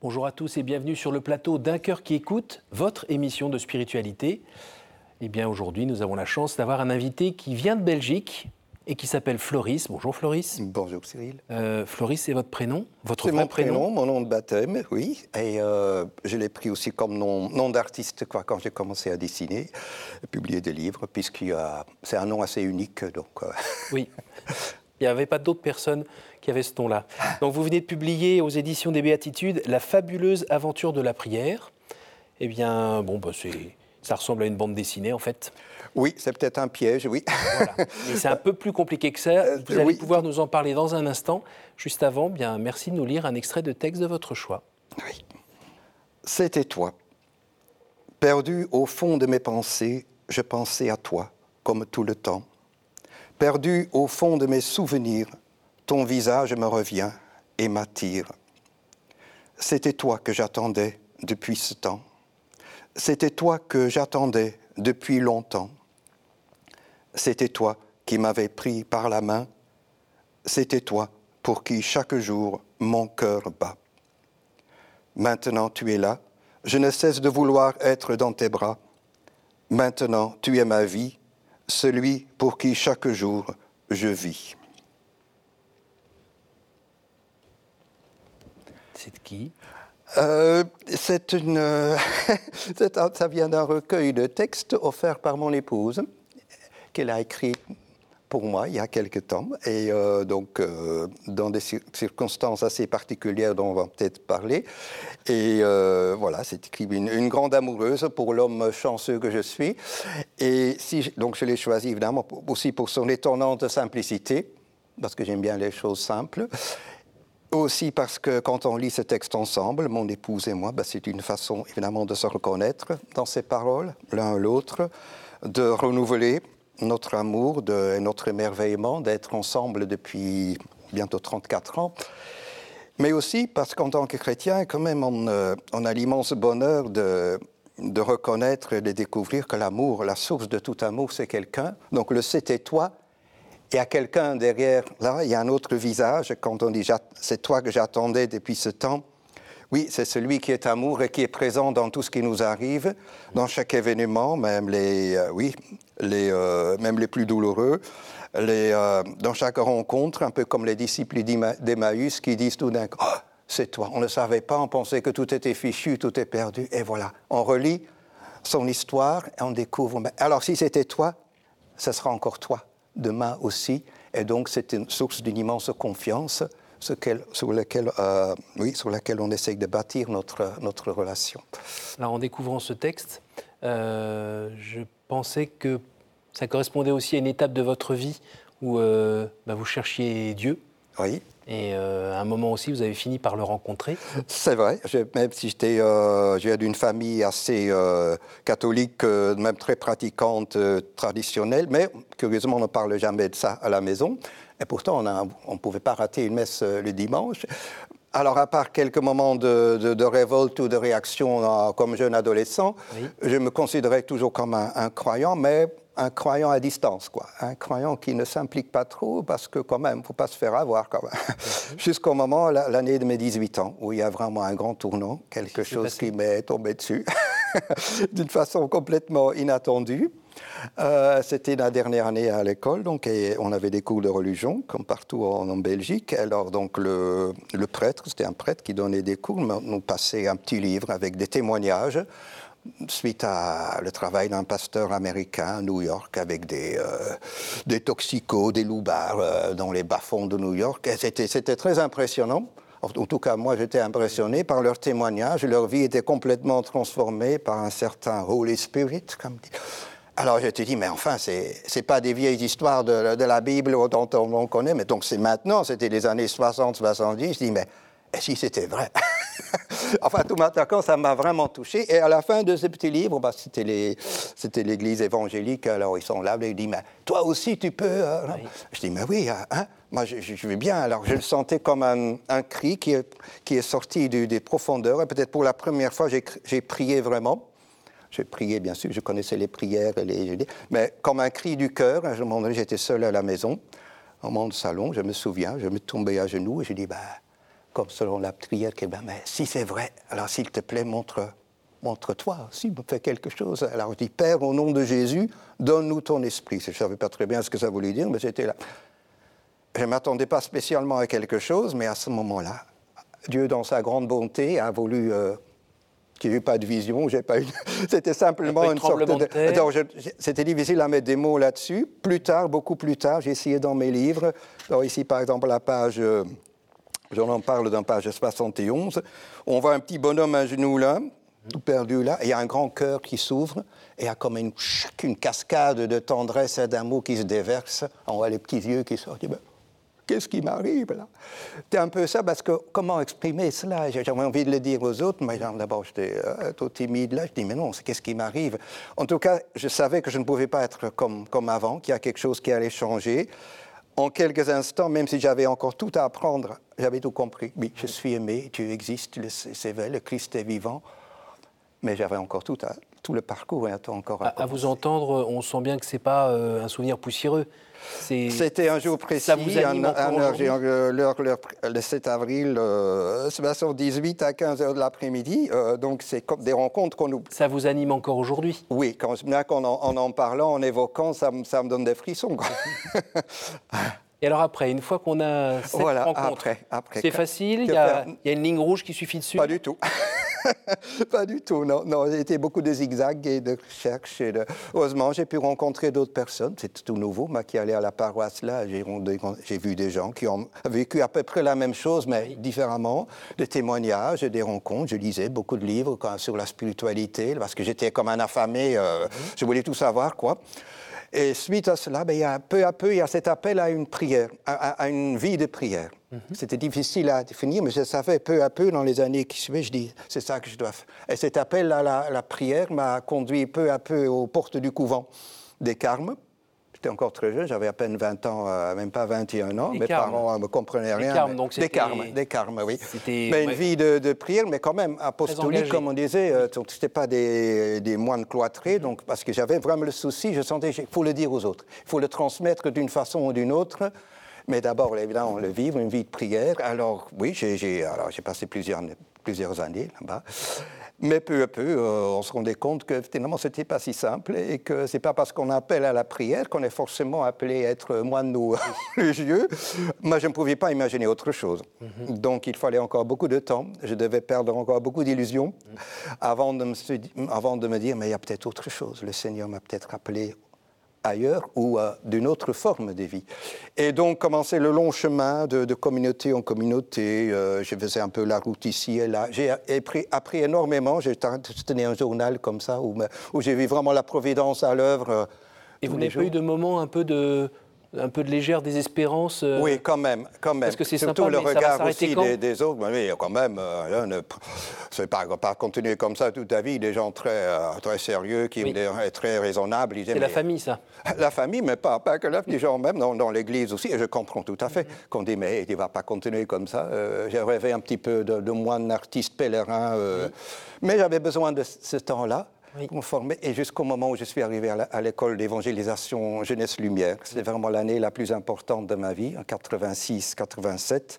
Bonjour à tous et bienvenue sur le plateau d'un cœur qui écoute, votre émission de spiritualité. Eh bien aujourd'hui, nous avons la chance d'avoir un invité qui vient de Belgique et qui s'appelle Floris. Bonjour Floris. Bonjour Cyril. Euh, Floris, c'est votre prénom Votre C'est mon prénom, mon nom de baptême, oui. Et euh, je l'ai pris aussi comme nom, nom d'artiste quand j'ai commencé à dessiner, à publier des livres, puisque c'est un nom assez unique. Donc, euh. Oui. Il n'y avait pas d'autres personnes qui avaient ce nom-là. Donc vous venez de publier aux éditions des Béatitudes La fabuleuse aventure de la prière. Eh bien, bon, bah, ça ressemble à une bande dessinée en fait. Oui, c'est peut-être un piège, oui. Voilà. c'est un peu plus compliqué que ça. Euh, vous allez pouvoir nous en parler dans un instant. Juste avant, bien, merci de nous lire un extrait de texte de votre choix. Oui. C'était toi. Perdu au fond de mes pensées, je pensais à toi, comme tout le temps. Perdu au fond de mes souvenirs, ton visage me revient et m'attire. C'était toi que j'attendais depuis ce temps. C'était toi que j'attendais depuis longtemps. C'était toi qui m'avais pris par la main. C'était toi pour qui chaque jour mon cœur bat. Maintenant tu es là. Je ne cesse de vouloir être dans tes bras. Maintenant tu es ma vie celui pour qui chaque jour je vis. C'est de qui? Euh, c'est une, ça vient d'un recueil de textes offert par mon épouse, qu'elle a écrit pour moi il y a quelque temps, et euh, donc euh, dans des circonstances assez particulières dont on va peut-être parler. Et euh, voilà, c'est écrit une, grande amoureuse pour l'homme chanceux que je suis. Et donc je l'ai choisi évidemment aussi pour son étonnante simplicité, parce que j'aime bien les choses simples. Aussi parce que quand on lit ce texte ensemble, mon épouse et moi, ben, c'est une façon évidemment de se reconnaître dans ces paroles, l'un l'autre, de renouveler notre amour et notre émerveillement d'être ensemble depuis bientôt 34 ans. Mais aussi parce qu'en tant que chrétien, quand même, on, euh, a l'immense bonheur de reconnaître et de découvrir que l'amour, la source de tout amour, c'est quelqu'un. Donc le c'était toi, il y a quelqu'un derrière, là, il y a un autre visage. Quand on dit c'est toi que j'attendais depuis ce temps, oui, c'est celui qui est amour et qui est présent dans tout ce qui nous arrive, dans chaque événement, même les, euh, oui, les, euh, même les plus douloureux, les, euh, dans chaque rencontre, un peu comme les disciples d'Emmaüs qui disent tout d'un coup, oh, c'est toi, on ne savait pas, on pensait que tout était fichu, tout est perdu, et voilà, on relit son histoire et on découvre, alors si c'était toi, ce sera encore toi, demain aussi, et donc c'est une source d'une immense confiance sur, laquelle, euh, oui, sur laquelle on essaye de bâtir notre, notre relation. Alors, en découvrant ce texte, euh, je pensais que ça correspondait aussi à une étape de votre vie où euh, bah, vous cherchiez Dieu. Oui. Et à un moment aussi, vous avez fini par le rencontrer. C'est vrai. même si j'étais, je viens d'une famille assez catholique, même très pratiquante, traditionnelle, mais curieusement, on ne parle jamais de ça à la maison. Et pourtant, on ne pouvait pas rater une messe euh, le dimanche. Alors, à part quelques moments de, révolte ou de réaction euh, comme jeune adolescent, je me considérais toujours comme un, croyant, mais un croyant à distance, quoi. Un croyant qui ne s'implique pas trop parce que, quand même, il ne faut pas se faire avoir, quand même. Jusqu'au moment, l'année de mes 18 ans, où il y a vraiment un grand tournant, quelque chose qui m'est tombé dessus, d'une façon complètement inattendue. Euh, c'était la dernière année à l'école, donc et on avait des cours de religion, comme partout en, Belgique. Alors donc le, prêtre, c'était un prêtre qui donnait des cours, nous passait un petit livre avec des témoignages suite à le travail d'un pasteur américain à New York avec des, euh, des toxicos, des loupards euh, dans les bas-fonds de New York. C'était très impressionnant. En tout cas, moi, j'étais impressionné par leurs témoignages. Leur vie était complètement transformée par un certain Holy Spirit, comme dit. Alors je te dis, mais enfin, ce n'est pas des vieilles histoires de, la Bible dont on, connaît, mais donc c'est maintenant, c'était les années 60, 70. Je dis, mais si c'était vrai? Enfin, tout m'attaquant, ça m'a vraiment touché. Et à la fin de ce petit livre, bah, c'était l'église évangélique, alors ils sont là, ils disent, mais toi aussi tu peux. Euh, je dis, mais oui, hein, hein moi je, je, vais bien. Alors je le sentais comme un, cri qui est, qui est sorti des profondeurs. Et peut-être pour la première fois, j'ai prié vraiment. J'ai prié, bien sûr, je connaissais les prières, les, mais comme un cri du cœur, à un moment donné, j'étais seul à la maison, au mon salon, je me souviens, je me tombais à genoux et je dis, bah, comme selon la prière, que ben, mais si c'est vrai, alors s'il te plaît, montre, montre-toi, si me fait quelque chose. Alors je dis, Père, au nom de Jésus, donne-nous ton esprit. Je ne savais pas très bien ce que ça voulait dire, mais j'étais là. Je ne m'attendais pas spécialement à quelque chose, mais à ce moment-là, Dieu, dans sa grande bonté, a voulu euh, qu'il n'y ait pas de vision. J'ai pas eu... C'était simplement une sorte de. C'était difficile à mettre des mots là-dessus. Plus tard, beaucoup plus tard, j'ai essayé dans mes livres. Alors ici, par exemple, la page. J'en en parle dans page 71. On voit un petit bonhomme à genoux là, tout perdu là, et il y a un grand cœur qui s'ouvre, et il y a comme une, une cascade de tendresse et d'amour qui se déverse. On voit les petits yeux qui sortent. Ben, qu'est-ce qui m'arrive là? C'est un peu ça, parce que comment exprimer cela? J'avais envie de le dire aux autres, mais d'abord j'étais euh, tout timide là. Je dis, mais non, c'est qu'est-ce qui m'arrive? En tout cas, je savais que je ne pouvais pas être comme, comme avant, qu'il y a quelque chose qui allait changer en quelques instants, même si j'avais encore tout à apprendre, j'avais tout compris. Oui, je suis aimé, Dieu existe, c'est vrai, le Christ est vivant, mais j'avais encore tout, à, tout le parcours et encore à, à, vous entendre, on sent bien que ce n'est pas euh, un souvenir poussiéreux. C'était un jour précis, le 7 avril, euh, c'est 18 à 15 heures de l'après-midi. Euh, donc c'est comme des rencontres qu'on nous. Ça vous anime encore aujourd'hui? Oui, quand, en, en, en parlant, en évoquant, ça, ça me donne des frissons. Et alors après, une fois qu'on a cette voilà, rencontre, après, c'est facile, il y, a, il y, a, une ligne rouge qui suffit dessus? Pas du tout. pas du tout, non. non j'ai été beaucoup de zigzags et de recherches. Et de... Heureusement, j'ai pu rencontrer d'autres personnes. C'est tout nouveau. Moi qui allais à la paroisse là, j'ai vu des gens qui ont vécu à peu près la même chose, mais différemment. Des témoignages, des rencontres. Je lisais beaucoup de livres sur la spiritualité, parce que j'étais comme un affamé. Euh, mhm. Je voulais tout savoir, quoi. Et suite à cela, ben, il y a, peu à peu, il y a cet appel à une prière, à, une vie de prière. Mhm. C'était difficile à définir, mais je savais peu à peu, dans les années qui suivaient, je dis, c'est ça que je dois faire. Et cet appel à la, la prière m'a conduit peu à peu aux portes du couvent des Carmes. J'étais encore très jeune, j'avais à peine 20 ans, euh, même pas 21 ans. Mes parents ne me comprenaient rien. Des carmes, donc des carmes, des carmes, oui. Mais une vie de, prière, mais quand même apostolique, comme on disait. Euh, ce n'était pas des, des, moines cloîtrés, mm-hmm. donc, parce que j'avais vraiment le souci, je sentais qu'il faut le dire aux autres. Il faut le transmettre d'une façon ou d'une autre. Mais d'abord, évidemment, le vivre, une vie de prière. Alors, oui, j'ai passé plusieurs, plusieurs années là-bas. Mais peu à peu, euh, on se rendait compte que finalement, ce n'était pas si simple et que ce n'est pas parce qu'on appelle à la prière qu'on est forcément appelé à être moine ou religieux. Moi, je ne pouvais pas imaginer autre chose. Mhm. Donc, il fallait encore beaucoup de temps. Je devais perdre encore beaucoup d'illusions me, avant de me dire, mais il y a peut-être autre chose. Le Seigneur m'a peut-être appelé ailleurs ou euh, d'une autre forme de vie. Et donc commencer le long chemin de, communauté en communauté. Euh, je faisais un peu la route ici et là. J'ai appris, appris, énormément. J'ai tenu un journal comme ça où, où j'ai vu vraiment la providence à l'œuvre. Euh, et vous n'avez pas eu de moments un peu de un peu de légère désespérance euh, Oui, quand même, quand même. Parce que c'est Surtout sympa, le mais regard ça va aussi des, des, autres. Oui, quand même, euh, ne c'est pas, pas continuer comme ça toute ta vie. Des gens très, euh, très sérieux, qui oui. très raisonnables. C'est la famille, ça La famille, mais pas, pas que là, des gens même dans, dans l'Église aussi. Et je comprends tout à fait mm-hmm. qu'on dit, mais il ne va pas continuer comme ça. J'ai rêvé un petit peu de, de moine artiste pèlerin. Mais j'avais besoin de ce temps-là et jusqu'au moment où je suis arrivé à l'école d'évangélisation Jeunesse Lumière. C'est vraiment l'année la plus importante de ma vie, en 86-87.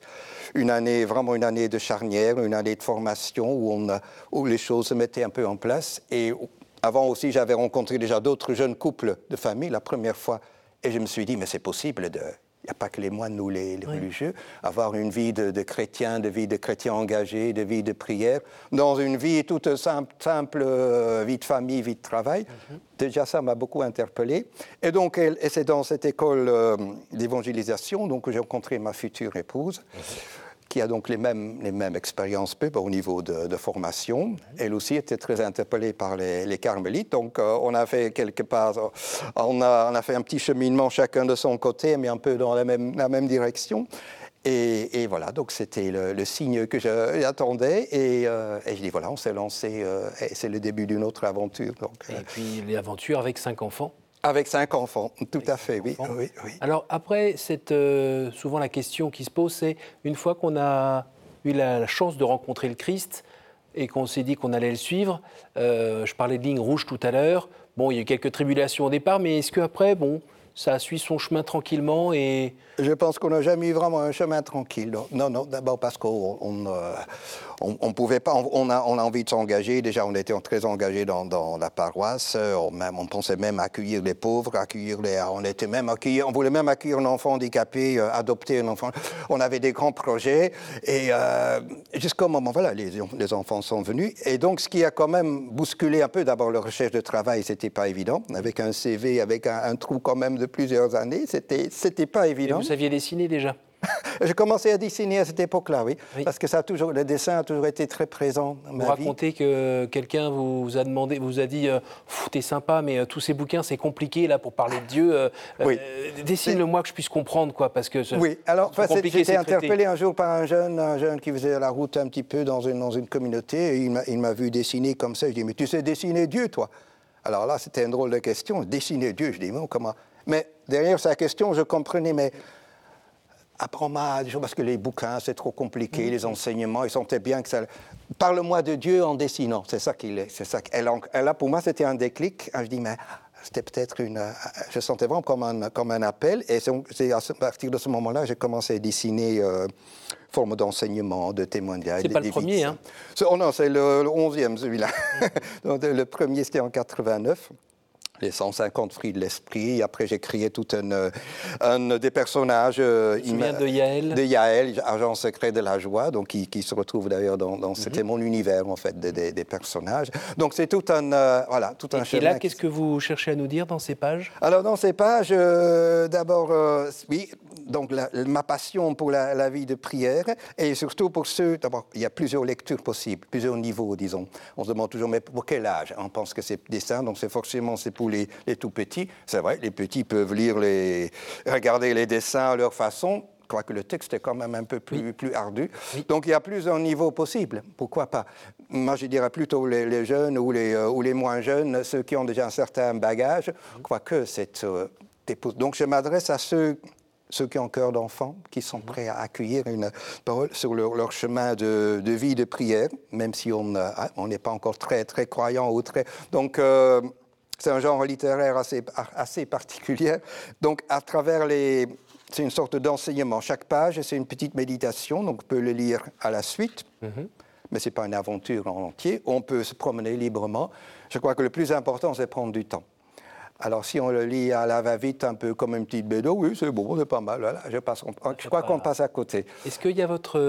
Une année, vraiment une année de charnière, une année de formation où, on où les choses se mettaient un peu en place. Et avant aussi, j'avais rencontré déjà d'autres jeunes couples de famille la première fois. Et je me suis dit, mais c'est possible de il n'y a pas que les moines ou les, religieux, avoir une vie de, chrétien, de vie de chrétien engagé, de vie de prière, dans une vie toute simple, simple euh, vie de famille, vie de travail. Mhm. Déjà, ça m'a beaucoup interpellé. Et donc, c'est dans cette école euh, d'évangélisation donc, que j'ai rencontré ma future épouse. Qui a donc les mêmes, les mêmes expériences au niveau de, formation. Elle aussi était très interpellée par les, les carmélites. Donc, euh, on a fait quelque part, euh, on a, on a, fait un petit cheminement chacun de son côté, mais un peu dans la même, la même direction. Et, et, voilà, donc c'était le, signe que j'attendais. Et, euh, et, je dis voilà, on s'est lancé, et c'est le début d'une autre aventure. Donc, et puis l'aventure avec cinq enfants avec cinq enfants, tout à fait, oui, oui, oui, Alors après, cette, euh, souvent la question qui se pose, c'est une fois qu'on a eu la chance de rencontrer le Christ et qu'on s'est dit qu'on allait le suivre, euh, je parlais de ligne rouge tout à l'heure, bon, il y a eu quelques tribulations au départ, mais est-ce qu'après, bon, ça a suivi son chemin tranquillement et... Je pense qu'on n'a jamais eu vraiment un chemin tranquille. Non, non, d'abord parce qu'on on, euh, on, pouvait pas, on a, on a envie de s'engager. Déjà, on était très engagés dans, dans la paroisse. On, même, on pensait même accueillir les pauvres, accueillir les, on était même accueillir, on voulait même accueillir un enfant handicapé, euh, adopter un enfant. On avait des grands projets et euh, jusqu'au moment, voilà, les, les, enfants sont venus. Et donc, ce qui a quand même bousculé un peu, d'abord, la recherche de travail, c'était pas évident. Avec un CV, avec un, un trou quand même de plusieurs années. C'était, c'était pas évident. vous saviez dessiner déjà? J'ai commencé à dessiner à cette époque-là, oui, parce que ça a toujours, le dessin a toujours été très présent dans ma vous racontez que quelqu'un vous a demandé, vous a dit, euh, t'es sympa, mais euh, tous ces bouquins, c'est compliqué là pour parler de Dieu. Euh, oui. Dessine-le-moi que je puisse comprendre, quoi, parce que. Oui, alors j'étais interpellé un jour par un jeune, un jeune qui faisait la route un petit peu dans une, dans une communauté, et il m'a vu dessiner comme ça. Je dis, mais tu sais dessiner Dieu, toi? Alors là, c'était une drôle de question, dessiner Dieu? Je dis, mais comment? Mais derrière sa question, je comprenais, mais apprends-moi parce que les bouquins, c'est trop compliqué, mm. les enseignements, ils sentaient bien que ça. Parle-moi de Dieu en dessinant, c'est ça qu'il est. C'est ça. Elle, là, pour moi, c'était un déclic. Je dis, mais c'était peut-être une. Je sentais vraiment comme un, comme un appel. Et c'est à partir de ce moment-là, j'ai commencé à dessiner euh, forme d'enseignement, de témoignage. C'est pas le premier, hein Oh non, c'est le, le 11e, celui-là. le premier, c'était en 89 les 150 fruits de l'esprit. Après, j'ai créé tout un, un des personnages. Euh, de Yaël De Yaël, agent secret de la joie, donc qui, qui se retrouve d'ailleurs dans, dans c'était mhm. mon univers en fait des, des, personnages. Donc c'est tout un euh, voilà tout un. Et, et là, qu'est-ce que vous cherchez à nous dire dans ces pages? Alors dans ces pages, euh, d'abord, oui, donc ma passion pour la, la, vie de prière et surtout pour ceux. D'abord, il y a plusieurs lectures possibles, plusieurs niveaux, disons. On se demande toujours, mais pour quel âge? On pense que c'est dessin, donc c'est forcément c'est pour les, tout petits. C'est vrai, les petits peuvent lire les, regarder les dessins à leur façon. Je crois que le texte est quand même un peu plus, plus ardu. Donc il y a plusieurs niveaux possibles. Pourquoi pas? Moi, je dirais plutôt les, jeunes ou les, euh, ou les moins jeunes, ceux qui ont déjà un certain bagage, quoique c'est. Euh, donc je m'adresse à ceux ceux qui ont cœur d'enfant, qui sont prêts à accueillir une parole sur leur, chemin de, vie de prière, même si on ah, n'est pas encore très, très croyant ou très. Donc, euh, c'est un genre littéraire assez, assez particulier. Donc, à travers les. C'est une sorte d'enseignement. Chaque page, c'est une petite méditation, donc on peut le lire à la suite. Mhm. Mais ce n'est pas une aventure en entier. On peut se promener librement. Je crois que le plus important, c'est prendre du temps. Alors, si on le lit à la va-vite, un peu comme une petite bédo, oui, c'est bon, c'est pas mal. Voilà, je, passe, je crois qu'on passe à côté. Est-ce qu'il y a votre,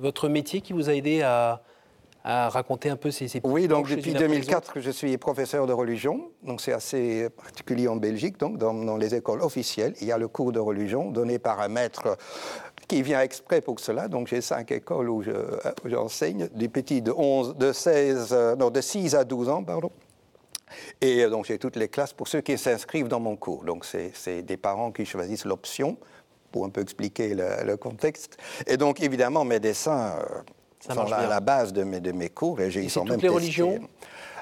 votre métier qui vous a aidé à, à raconter un peu ces, ces Oui, donc depuis 2004, je suis professeur de religion. Donc c'est assez particulier en Belgique. Donc dans, les écoles officielles, il y a le cours de religion donné par un maître qui vient exprès pour cela. Donc j'ai cinq écoles où j'enseigne, des petits de 11, de 16, euh, non, de 6 à 12 ans, pardon. Et euh, donc j'ai toutes les classes pour ceux qui s'inscrivent dans mon cours. Donc c'est des parents qui choisissent l'option pour un peu expliquer le, contexte. Et donc évidemment mes dessins euh, ça sont la, la, base de mes, de mes cours et, ils sont toutes les religions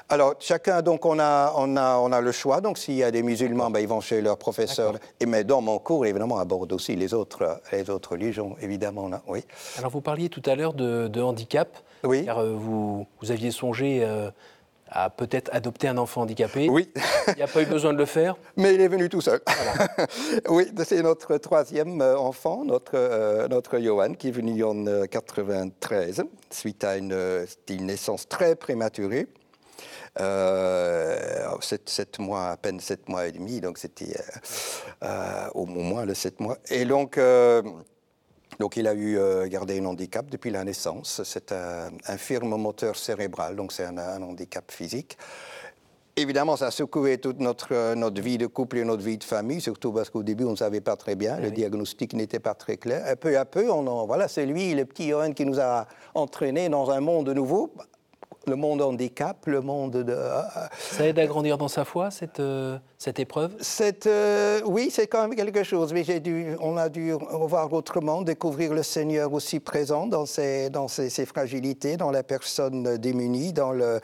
alors, chacun, donc, on a, on a, on a le choix. Donc, s'il y a des musulmans, ben, ils vont chez leur professeur. Et, mais dans mon cours, évidemment, aborde aussi les autres, les autres religions, évidemment. oui. Alors, vous parliez tout à l'heure de, handicap. Oui. Car euh, vous, vous aviez songé euh, à peut-être adopter un enfant handicapé. Oui. Il n'y a pas eu besoin de le faire Mais il est venu tout seul. oui, c'est notre troisième euh, enfant, notre, euh, notre Johan, qui est venu en 1993, euh, suite à une, une, naissance très prématurée. Euh, sept, mois, à peine sept mois et demi, donc c'était au moins le sept mois. Et donc, donc il a eu euh, gardé un handicap depuis la naissance. C'est un, firme moteur cérébral, donc c'est un, handicap physique. Évidemment, ça a secoué toute notre, euh, notre vie de couple et notre vie de famille, surtout parce qu'au début, on ne savait pas très bien, le diagnostic n'était pas très clair. Et peu à peu, on voilà, c'est lui, le petit Johan, qui nous a entraînés dans un monde nouveau le monde handicap, le monde de... Euh, Ça aide à grandir dans sa foi, cette, euh, cette épreuve? Cette, euh, Oui, c'est quand même quelque chose. Mais dû, on a dû voir autrement, découvrir le Seigneur aussi présent dans ses, dans ses, fragilités, dans la personne démunie, dans le,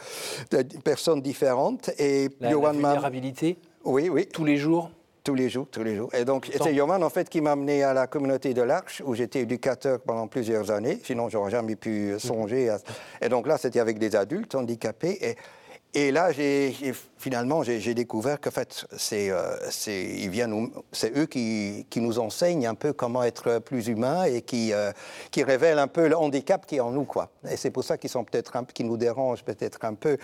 les personnes différentes. Et la, la vulnérabilité? Oui, oui. Tous les jours? Tous les jours, tous les jours. Et donc, c'est Yoman, en fait, qui m'a amené à la communauté de l'Arche, où j'étais éducateur pendant plusieurs années. Sinon, j'aurais jamais pu songer à... Et donc là, c'était avec des adultes handicapés. Et Et là, finalement, j'ai, découvert qu'en fait, c'est, euh, eux qui, nous enseignent un peu comment être plus humain et qui, euh, révèlent un peu le handicap qui est en nous. Quoi. Et c'est pour ça qu'ils sont nous dérangent peut-être un peu.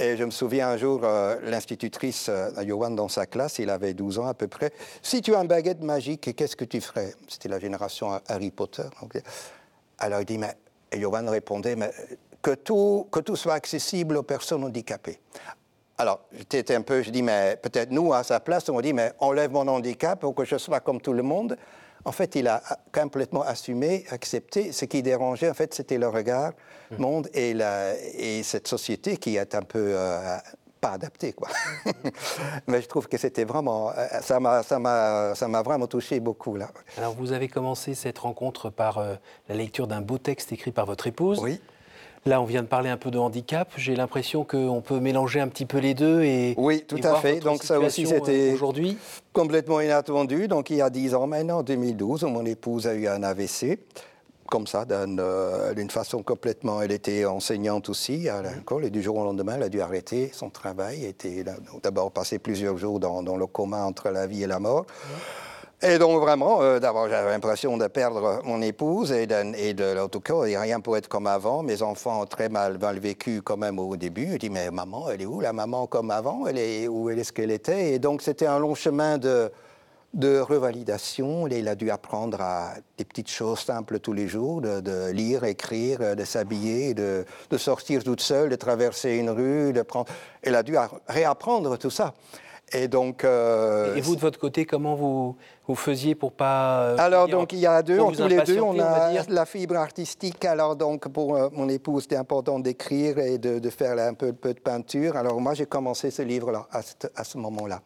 Et je me souviens un jour, euh, l'institutrice Johan dans sa classe, il avait 12 ans à peu près. Si tu as un baguette magique, qu'est-ce que tu ferais? C'était la génération Harry Potter. Alors il dit, mais et Johan répondait, mais que tout, que tout soit accessible aux personnes handicapées. Alors, j'étais un peu, je dis, mais peut-être nous, à sa place, on dit, mais enlève mon handicap pour que je sois comme tout le monde. En fait, il a complètement assumé, accepté. Ce qui dérangeait, en fait, c'était le regard mmh. monde et, la, et, cette société qui est un peu euh, pas adaptée, quoi. Mais je trouve que c'était vraiment, euh, ça m'a, ça m'a, ça m'a vraiment touché beaucoup là. Alors, vous avez commencé cette rencontre par euh, la lecture d'un beau texte écrit par votre épouse. Oui. Là, on vient de parler un peu de handicap. J'ai l'impression qu'on peut mélanger un petit peu les deux et. Oui, tout à fait. Donc, ça aussi, c'était euh, aujourd'hui complètement inattendu. Donc, il y a dix ans maintenant, en 2012, mon épouse a eu un AVC comme ça, euh, d'une façon complètement. Elle était enseignante aussi à l'école et du jour au lendemain, elle a dû arrêter son travail. Elle était d'abord passé plusieurs jours dans, le coma entre la vie et la mort. Et donc vraiment, euh, d'abord j'avais l'impression de perdre mon épouse et de, de l'autre cas, rien pour être comme avant. Mes enfants ont très mal, vécu quand même au début. Je dis mais maman, elle est où la maman comme avant? Elle est où est ce qu'elle était? Et donc c'était un long chemin de de revalidation. Il a dû apprendre à des petites choses simples tous les jours, de, lire, écrire, de s'habiller, de, de, sortir toute seule, de traverser une rue. Elle a dû réapprendre tout ça. Et donc. Euh, et vous de votre côté, comment vous, vous faisiez pour pas. Euh, alors donc il y a deux, tous les deux, on a la fibre artistique. Alors donc pour euh, mon épouse, c'était important d'écrire et de, faire un peu, peu, de peinture. Alors moi j'ai commencé ce livre-là à, à, ce moment-là.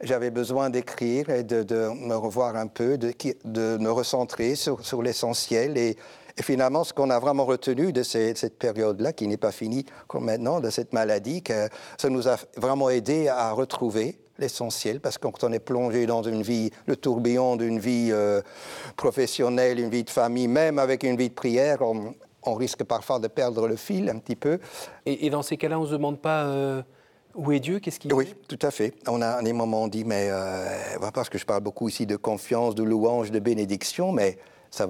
J'avais besoin d'écrire et de, de, me revoir un peu, de, de me recentrer sur, sur l'essentiel et, et finalement, ce qu'on a vraiment retenu de cette, période-là, qui n'est pas finie comme maintenant, de cette maladie, que ça nous a vraiment aidé à retrouver l'essentiel, parce que quand on est plongé dans une vie, le tourbillon d'une vie euh, professionnelle, une vie de famille, même avec une vie de prière, on, risque parfois de perdre le fil un petit peu. Et, dans ces cas-là, on ne se demande pas euh, où est Dieu Qu'est-ce qu'il Oui, tout à fait. On a des moments, on dit, mais euh, parce que je parle beaucoup ici de confiance, de louange, de bénédiction, mais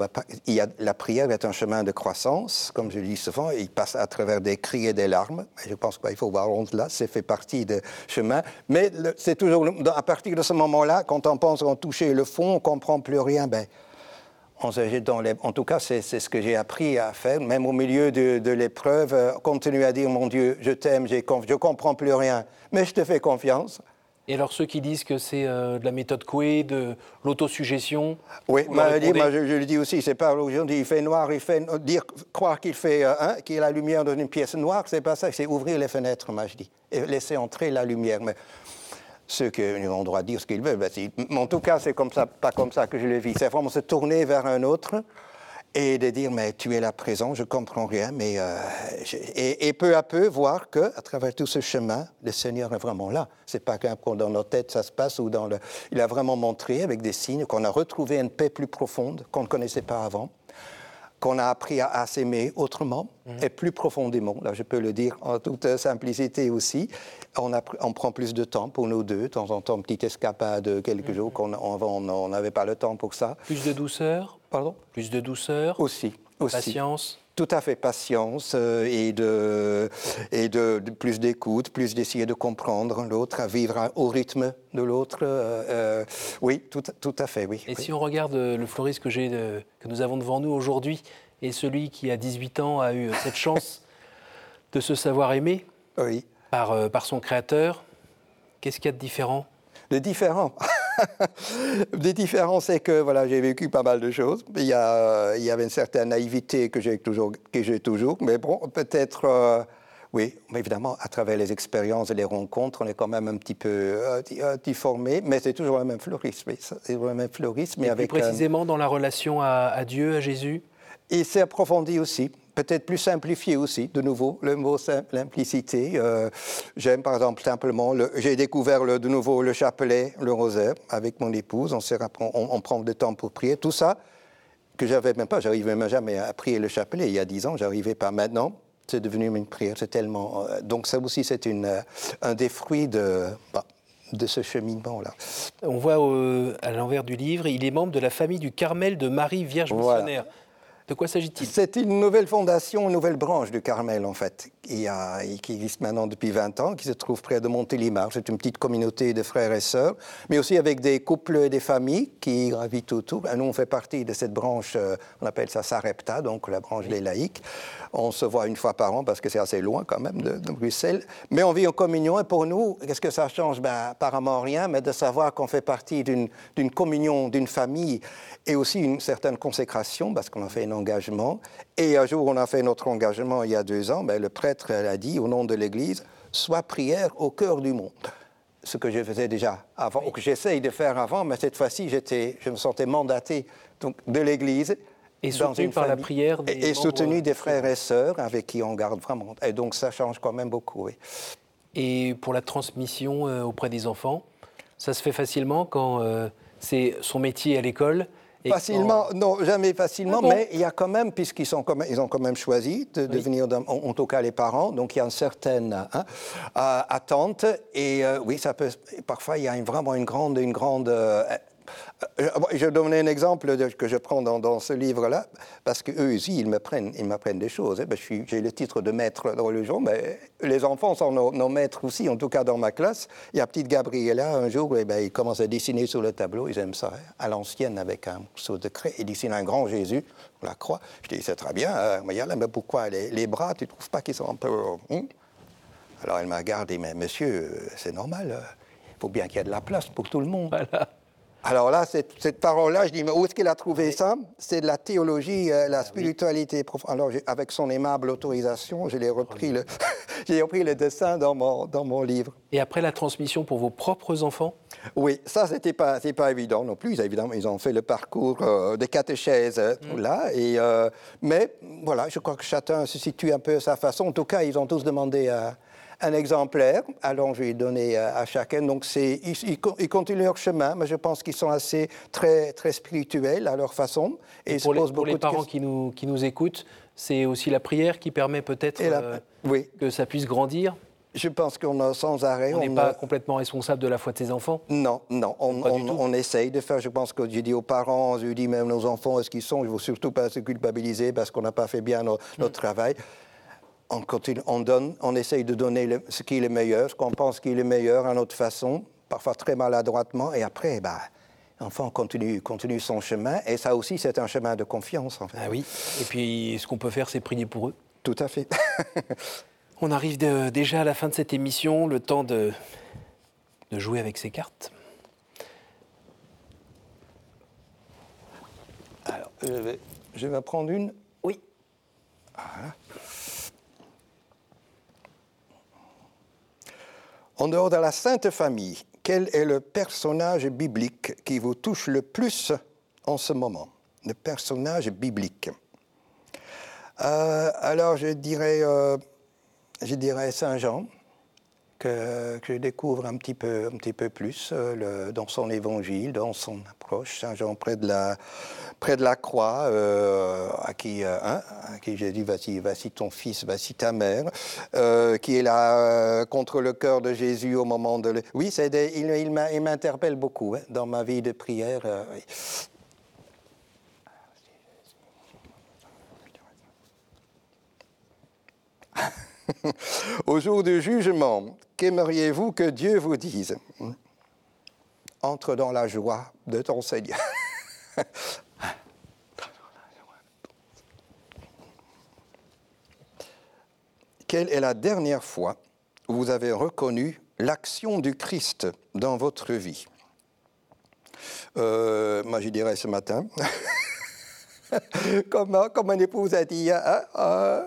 pas. Il y a, la prière est un chemin de croissance, comme je dis souvent. Il passe à travers des cris et des larmes. Je pense qu'il faut voir là, c'est fait partie du chemin. Mais c'est toujours à partir de ce moment-là, quand on pense qu'on touché le fond, on comprend plus rien. Ben, on se dans les... En tout cas, c'est ce que j'ai appris à faire, même au milieu de, de l'épreuve, euh, continuer à dire mon Dieu, je t'aime, je comprends plus rien, mais je te fais confiance. Et alors ceux qui disent que c'est euh, de la méthode Coué, de l'autosuggestion Oui, je, le dis aussi, c'est pas aujourd'hui, il fait noir, il fait dire croire qu'il fait euh, hein, qu'il y a la lumière dans une pièce noire, c'est pas ça, c'est ouvrir les fenêtres, moi je dis, et laisser entrer la lumière. Mais ceux qui ont le droit de dire ce qu'ils veulent, ben, en tout cas, c'est comme ça, pas comme ça que je le vis. C'est vraiment se tourner vers un autre et de dire mais tu es là présent, je comprends rien, mais euh, et, peu à peu voir que à travers tout ce chemin, le Seigneur est vraiment là. C'est pas qu'un dans nos têtes ça se passe ou dans le, il a vraiment montré avec des signes qu'on a retrouvé une paix plus profonde qu'on ne connaissait pas avant qu'on a appris à, s'aimer autrement mhm. et plus profondément. Là, je peux le dire en toute simplicité aussi. On, on prend plus de temps pour nous deux, de temps en temps, petite escapade, quelques mhm. jours qu'on n'avait pas le temps pour ça. Plus de douceur? Pardon Plus de douceur Aussi. aussi. Patience tout à fait patience euh, et, de, et de, plus d'écoute, plus d'essayer de comprendre l'autre, à vivre au rythme de l'autre. Euh, euh, oui, tout, tout, à fait, oui. Et si on regarde le floriste que, que nous avons devant nous aujourd'hui et celui qui, à 18 ans, a eu cette chance de se savoir aimer oui. par, par son créateur, qu'est-ce qu'il y a de différent? De différent des différences, c'est que voilà, j'ai vécu pas mal de choses. Il y, a, il y avait une certaine naïveté que j'ai toujours, que j'ai toujours, mais bon, peut-être. Euh, oui, évidemment, à travers les expériences et les rencontres, on est quand même un petit peu euh, formé, mais c'est toujours le même fleurisme. C'est le même fleurisme. Mais avec, plus précisément dans la relation à, à Dieu, à Jésus? Il s'est approfondi aussi peut-être plus simplifié aussi, de nouveau, le mot simplicité. Euh, J'aime par exemple simplement, j'ai découvert le, de nouveau le chapelet, le rosaire avec mon épouse, on, on, on prend le temps pour prier, tout ça que j'avais même pas, j'arrivais même jamais à prier le chapelet il y a dix ans, j'arrivais pas maintenant. c'est devenu une prière. C'est tellement. euh, donc ça aussi, c'est euh, un des fruits de, bah, de ce cheminement-là. On voit euh, à l'envers du livre, il est membre de la famille du Carmel de Marie Vierge Voilà. De quoi s'agit-il? C'est une nouvelle fondation, une nouvelle branche du Carmel, en fait, qui, existe maintenant depuis 20 ans, qui se trouve près de Montélimar. C'est une petite communauté de frères et sœurs, mais aussi avec des couples et des familles qui gravitent autour. Et nous, on fait partie de cette branche, euh, on appelle ça Sarepta, donc la branche des laïcs. On se voit une fois par an parce que c'est assez loin quand même de, de Bruxelles. Mais on vit en communion et pour nous, qu'est-ce que ça change? Ben, Apparemment rien, mais de savoir qu'on fait partie d'une communion, d'une famille et aussi une certaine consécration parce qu'on a fait un engagement. Et un jour, on a fait notre engagement il y a deux ans, ben, le prêtre a dit au nom de l'Église, soit prière au cœur du monde. Ce que je faisais déjà avant, ou que j'essaye de faire avant, mais cette fois-ci, j'étais, je me sentais mandaté donc, de l'Église. Et dans soutenu une par la prière des Et, et soutenu des frères et sœurs avec qui on garde vraiment. Et donc ça change quand même beaucoup, oui. Et pour la transmission euh, auprès des enfants, ça se fait facilement quand euh, c'est son métier à l'école Facilement, non, jamais facilement, Ah bon mais il y a quand même, puisqu'ils sont quand même, ils ont quand même choisi de devenir, en, en tout cas les parents, donc il y a une certaine hein, euh, attente, et euh, oui, ça peut, parfois il y a une- vraiment une grande, une grande. euh, je vais donner un exemple que je prends dans, ce livre-là, parce qu'eux aussi, ils m'apprennent, des choses. hein. Ben, J'ai le titre de maître de religion, mais les enfants sont nos, maîtres aussi, en tout cas dans ma classe. Il y a petite Gabriella, un jour, eh ben, il commence à dessiner sur le tableau, ils aiment ça, hein, à l'ancienne, avec un morceau de craie. Il dessine un grand Jésus, la croix. Je dis, c'est très bien, euh, mais, pourquoi les, bras, tu ne trouves pas qu'ils sont un peu... hein? Alors elle m'a regardé, mais monsieur, euh, c'est normal, euh, il faut bien qu'il y ait de la place pour tout le monde. Voilà. Alors là, cette, cette parole-là, je dis, mais où est-ce qu'il a trouvé ça? C'est de la théologie, euh, la spiritualité profonde. Alors, avec son aimable autorisation, je l'ai repris, le, j'ai repris le dessin dans mon, dans mon livre. Et après la transmission pour vos propres enfants? Oui, ça, c'était pas, c'est pas évident non plus. Évidemment, ils ont fait le parcours euh, des catéchèses euh, là. Et, euh, mais voilà, je crois que chacun se situe un peu à sa façon. En tout cas, ils ont tous demandé euh, un exemplaire. Alors, je vais donner euh, à chacun. Donc, c'est, ils, ils con- ils continuent leur chemin, mais je pense qu'ils sont assez très, très spirituels à leur façon. Et, se pour les, pour les parents qui nous, qui nous écoutent, c'est aussi la prière qui permet peut-être Et la- euh, oui, que ça puisse grandir? je pense qu'on a sans arrêt. On n'est a- pas complètement responsable de la foi de ses enfants? Non, non, on, essaye de faire. Je pense que j'ai dit aux parents, je dis même aux enfants, est-ce qu'ils sont, il ne faut surtout pas se culpabiliser parce qu'on n'a pas fait bien no- notre travail. On, continue, on donne, on essaye de donner le- ce qui est le meilleur, ce qu'on pense qui est le meilleur à notre façon, parfois très maladroitement, et après, bah, l'enfant continue, continue son chemin, et ça aussi, c'est un chemin de confiance, en fait. Ah oui. Et puis, ce qu'on peut faire, c'est prier pour eux. Tout à fait. On arrive de- déjà à la fin de cette émission, le temps de, de jouer avec ces cartes. Alors, je vais, je vais prendre une. Oui. En dehors de la Sainte Famille, quel est le personnage biblique qui vous touche le plus en ce moment? Le personnage biblique. Euh, alors, je dirais, euh, je dirais Saint Jean, que, je découvre un petit peu, un petit peu plus euh, dans son évangile, dans son approche. Saint Jean près de la, près de la croix, euh, à, qui, euh, hein, à qui Jésus, vas-y, vas-y ton fils, vas-y ta mère, euh, qui est là contre le cœur de Jésus au moment de... le- Oui, c'est des- il, m'interpelle beaucoup hein, dans ma vie de prière. Au jour du jugement, qu'aimeriez-vous que Dieu vous dise? Entre dans la joie de ton Seigneur. Quelle est la dernière fois où vous avez reconnu l'action du Christ dans votre vie? Euh, Moi, je dirais ce matin. comme, comme mon épouse a dit, hein, euh,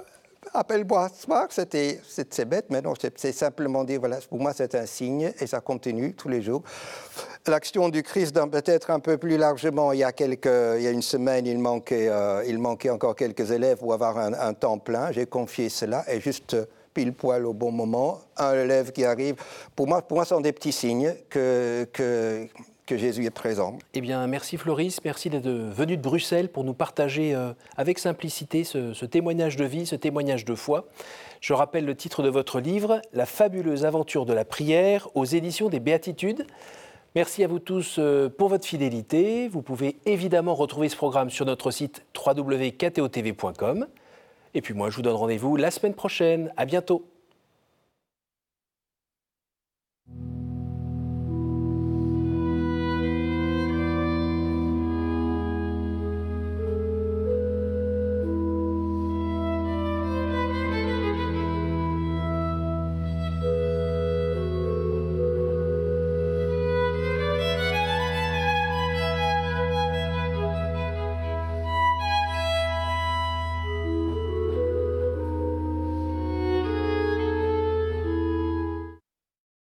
appelle-moi c'était, c'est, bête, mais non, c'est, simplement dire, voilà, pour moi c'est un signe et ça continue tous les jours. L'action du Christ, peut-être un peu plus largement, il y a, quelques, il y a une semaine, il manquait, euh, il manquait encore quelques élèves pour avoir un, un temps plein, j'ai confié cela et juste pile poil au bon moment, un élève qui arrive. Pour moi, pour moi ce sont des petits signes que, que, Jésus est présent. Eh bien, merci Floris, merci d'être venu de Bruxelles pour nous partager euh, avec simplicité ce, ce témoignage de vie, ce témoignage de foi. Je rappelle le titre de votre livre, La fabuleuse aventure de la prière, aux éditions des Béatitudes. Merci à vous tous euh, pour votre fidélité. Vous pouvez évidemment retrouver ce programme sur notre site www.ktotv.com. Et puis moi, je vous donne rendez-vous la semaine prochaine. À bientôt.